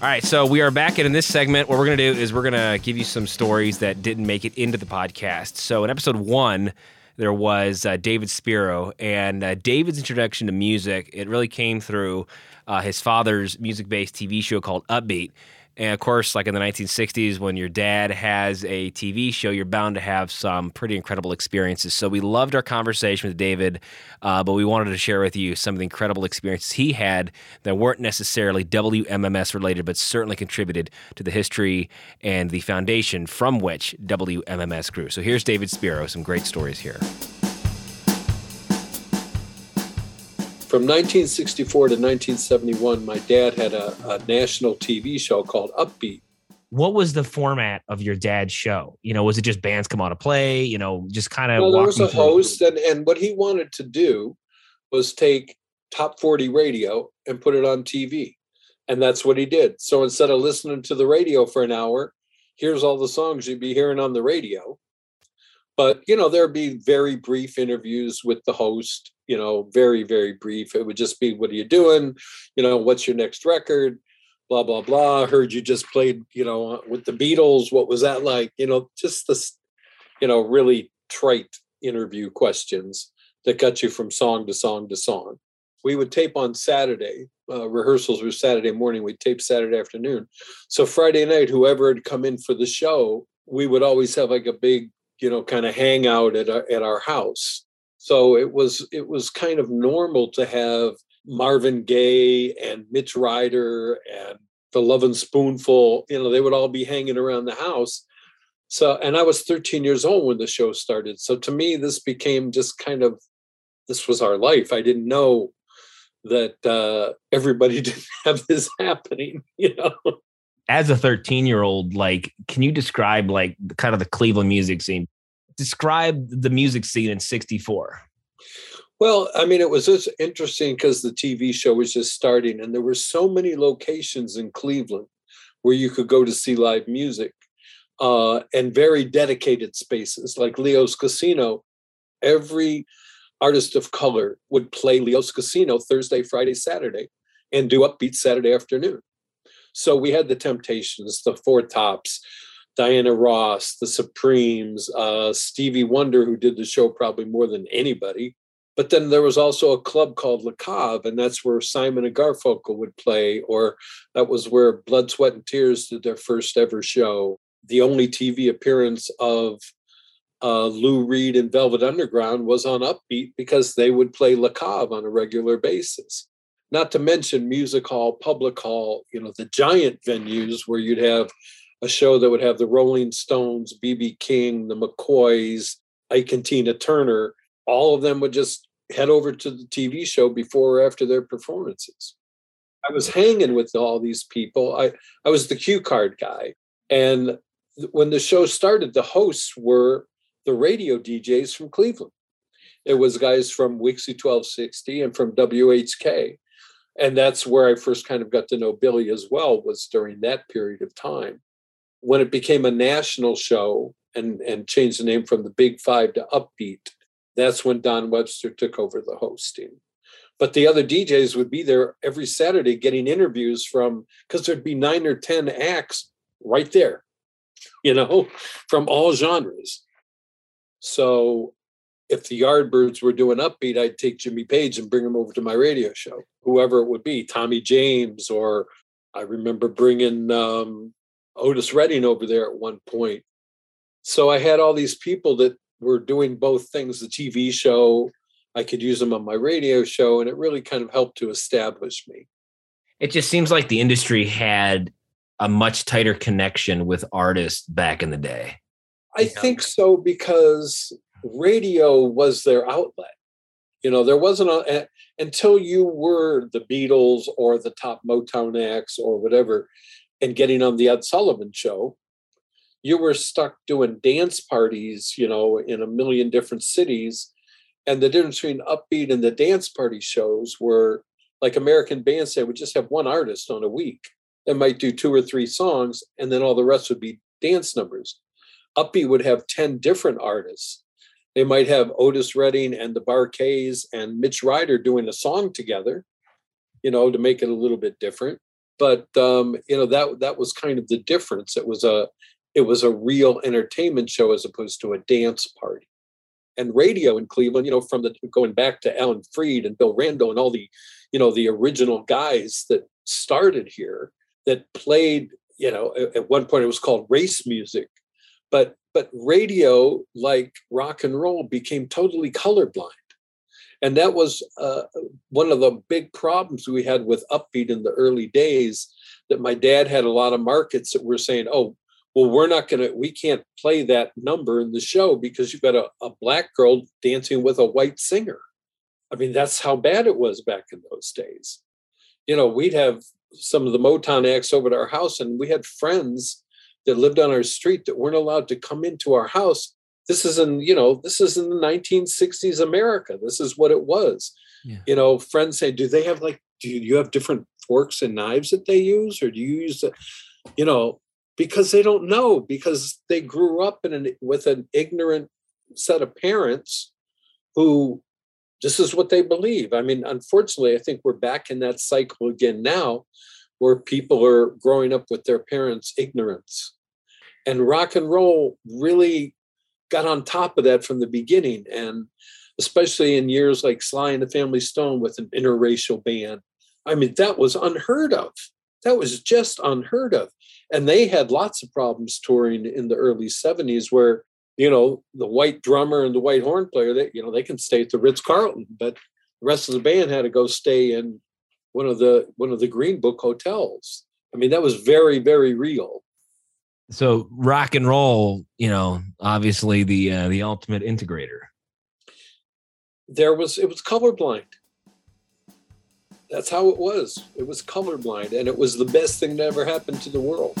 All right, so we are back, and in this segment, what we're going to do is we're going to give you some stories that didn't make it into the podcast. So, in episode one, there was uh, David Spero, and uh, David's introduction to music. It really came through uh, his father's music-based TV show called Upbeat. And of course, like in the 1960s, when your dad has a TV show, you're bound to have some pretty incredible experiences. So we loved our conversation with David, uh, but we wanted to share with you some of the incredible experiences he had that weren't necessarily WMMS related, but certainly contributed to the history and the foundation from which WMMS grew. So here's David Spero, some great stories here. From 1964 to 1971, my dad had a, a national TV show called Upbeat. What was the format of your dad's show? You know, was it just bands come on to play? You know, just kind of. Well, there was a host, and, and what he wanted to do was take top 40 radio and put it on TV. And that's what he did. So instead of listening to the radio for an hour, here's all the songs you'd be hearing on the radio. But, you know, there'd be very brief interviews with the host you know, very, very brief. It would just be, what are you doing? You know, what's your next record? Blah, blah, blah. Heard you just played, you know, with the Beatles. What was that like? You know, just this, you know, really trite interview questions that got you from song to song to song. We would tape on Saturday. Uh, rehearsals were Saturday morning. We'd tape Saturday afternoon. So Friday night, whoever had come in for the show, we would always have like a big, you know, kind of hangout at our, at our house so it was it was kind of normal to have Marvin Gaye and Mitch Ryder and the Lovin' Spoonful. You know, they would all be hanging around the house. So, and I was 13 years old when the show started. So to me, this became just kind of this was our life. I didn't know that uh, everybody didn't have this happening. You know as a 13 year old like can you describe like kind of the cleveland music scene? Describe the music scene in 64 well i mean it was just interesting because the tv show was just starting and there were so many locations in cleveland where you could go to see live music uh, and very dedicated spaces like leo's casino. Every artist of color would play leo's casino thursday friday saturday and do upbeat saturday afternoon so we had the temptations the four tops Diana Ross, the Supremes, uh, Stevie Wonder, who did the show probably more than anybody. But then there was also a club called Le Cave, and that's where Simon and Garfunkel would play, or that was where Blood, Sweat, and Tears did their first ever show. The only TV appearance of uh, Lou Reed and Velvet Underground was on Upbeat because they would play Le Cave on a regular basis. Not to mention Music Hall, Public Hall, you know, the giant venues where you'd have a show that would have the Rolling Stones, BB King, the McCoys, Ike and Tina Turner. All of them would just head over to the TV show before or after their performances. I was hanging with all these people. I, I was the cue card guy. And when the show started, the hosts were the radio DJs from Cleveland. It was guys from WIXY 1260 and from WHK. And that's where I first kind of got to know Billy as well, was during that period of time when it became a national show and, and changed the name from the Big Five to Upbeat, that's when Don Webster took over the hosting. But the other DJs would be there every Saturday getting interviews from, because there'd be nine or 10 acts right there, you know, from all genres. So if the Yardbirds were doing upbeat, I'd take Jimmy Page and bring him over to my radio show, whoever it would be, Tommy James, or I remember bringing um, Otis Redding over there at one point. So I had all these people that were doing both things the TV show, I could use them on my radio show, and it really kind of helped to establish me. It just seems like the industry had a much tighter connection with artists back in the day. I think so because radio was their outlet. You know, there wasn't a, until you were the Beatles or the top Motown acts or whatever, and getting on the Ed Sullivan show, you were stuck doing dance parties, you know, in a million different cities. And the difference between upbeat and the dance party shows were like American Bandstand would just have one artist on a week that might do two or three songs, and then all the rest would be dance numbers. Upbeat would have 10 different artists. They might have Otis Redding and the Bar-Kays and Mitch Ryder doing a song together, you know, to make it a little bit different. But um, you know, that that was kind of the difference. It was a it was a real entertainment show as opposed to a dance party. And radio in Cleveland, you know, from the going back to Alan Freed and Bill Randle and all the, you know, the original guys that started here that played, you know, at one point it was called race music, but but radio, like rock and roll, became totally colorblind. And that was uh, one of the big problems we had with Upbeat in the early days. That my dad had a lot of markets that were saying, "Oh, well, we're not to, we can't play that number in the show because you've got a, a black girl dancing with a white singer." I mean, that's how bad it was back in those days. You know, we'd have some of the Motown acts over to our house, and we had friends that lived on our street that weren't allowed to come into our house. This is in, you know, this is in the 1960s America. This is what it was. Yeah. You know, friends say, do they have like, do you have different forks and knives that they use? Or do you use the, you know, because they don't know, because they grew up in an, with an ignorant set of parents who this is what they believe. I mean, unfortunately, I think we're back in that cycle again now where people are growing up with their parents' ignorance. And rock and roll really got on top of that from the beginning. And especially in years like Sly and the Family Stone with an interracial band. I mean, that was unheard of. That was just unheard of. And they had lots of problems touring in the early 70s where, you know, the white drummer and the white horn player, they, you know, they can stay at the Ritz Carlton, but the rest of the band had to go stay in one of the one of the Green Book hotels. I mean, that was very, very real so rock and roll you know obviously the uh, the ultimate integrator. There was it was colorblind. That's how it was. It was colorblind and it was the best thing that ever happened to the world.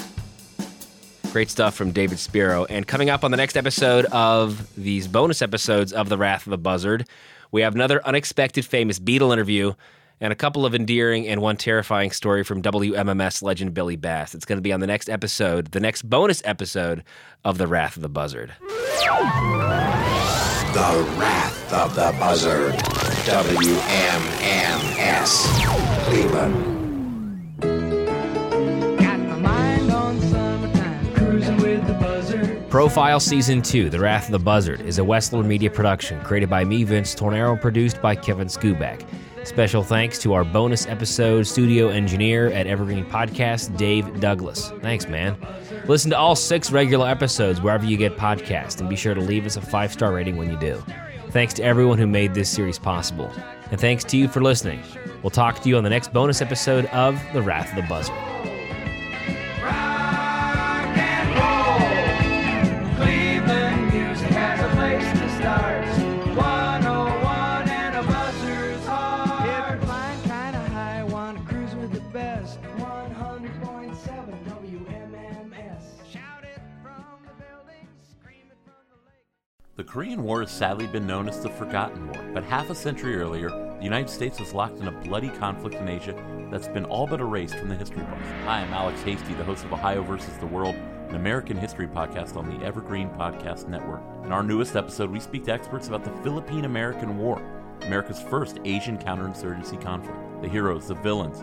Great stuff from david spero and coming up on the next episode of these bonus episodes of the wrath of the buzzard we have another unexpected famous beatle interview and a couple of endearing and one terrifying story from WMMS legend Billy Bass. It's going to be on the next episode, the next bonus episode of The Wrath of the Buzzard. The Wrath of the Buzzard. WMMS. Cleveland. Profile Season 2, The Wrath of the Buzzard, is a Wessler Media production created by me, Vince Tornero, and produced by Kevin Skuback. Special thanks to our bonus episode studio engineer at Evergreen Podcast, Dave Douglas. Thanks, man. Listen to all six regular episodes wherever you get podcasts, and be sure to leave us a five star rating when you do. Thanks to everyone who made this series possible. And thanks to you for listening. We'll talk to you on the next bonus episode of The Wrath of the Buzzard. Korean War has sadly been known as the Forgotten War, but half a century earlier, the United States was locked in a bloody conflict in Asia that's been all but erased from the history books. Hi, I'm Alex Hasty, the host of Ohio versus the World, an American history podcast on the Evergreen Podcast Network. In our newest episode, we speak to experts about the Philippine American War, America's first Asian counterinsurgency conflict. The heroes, the villains,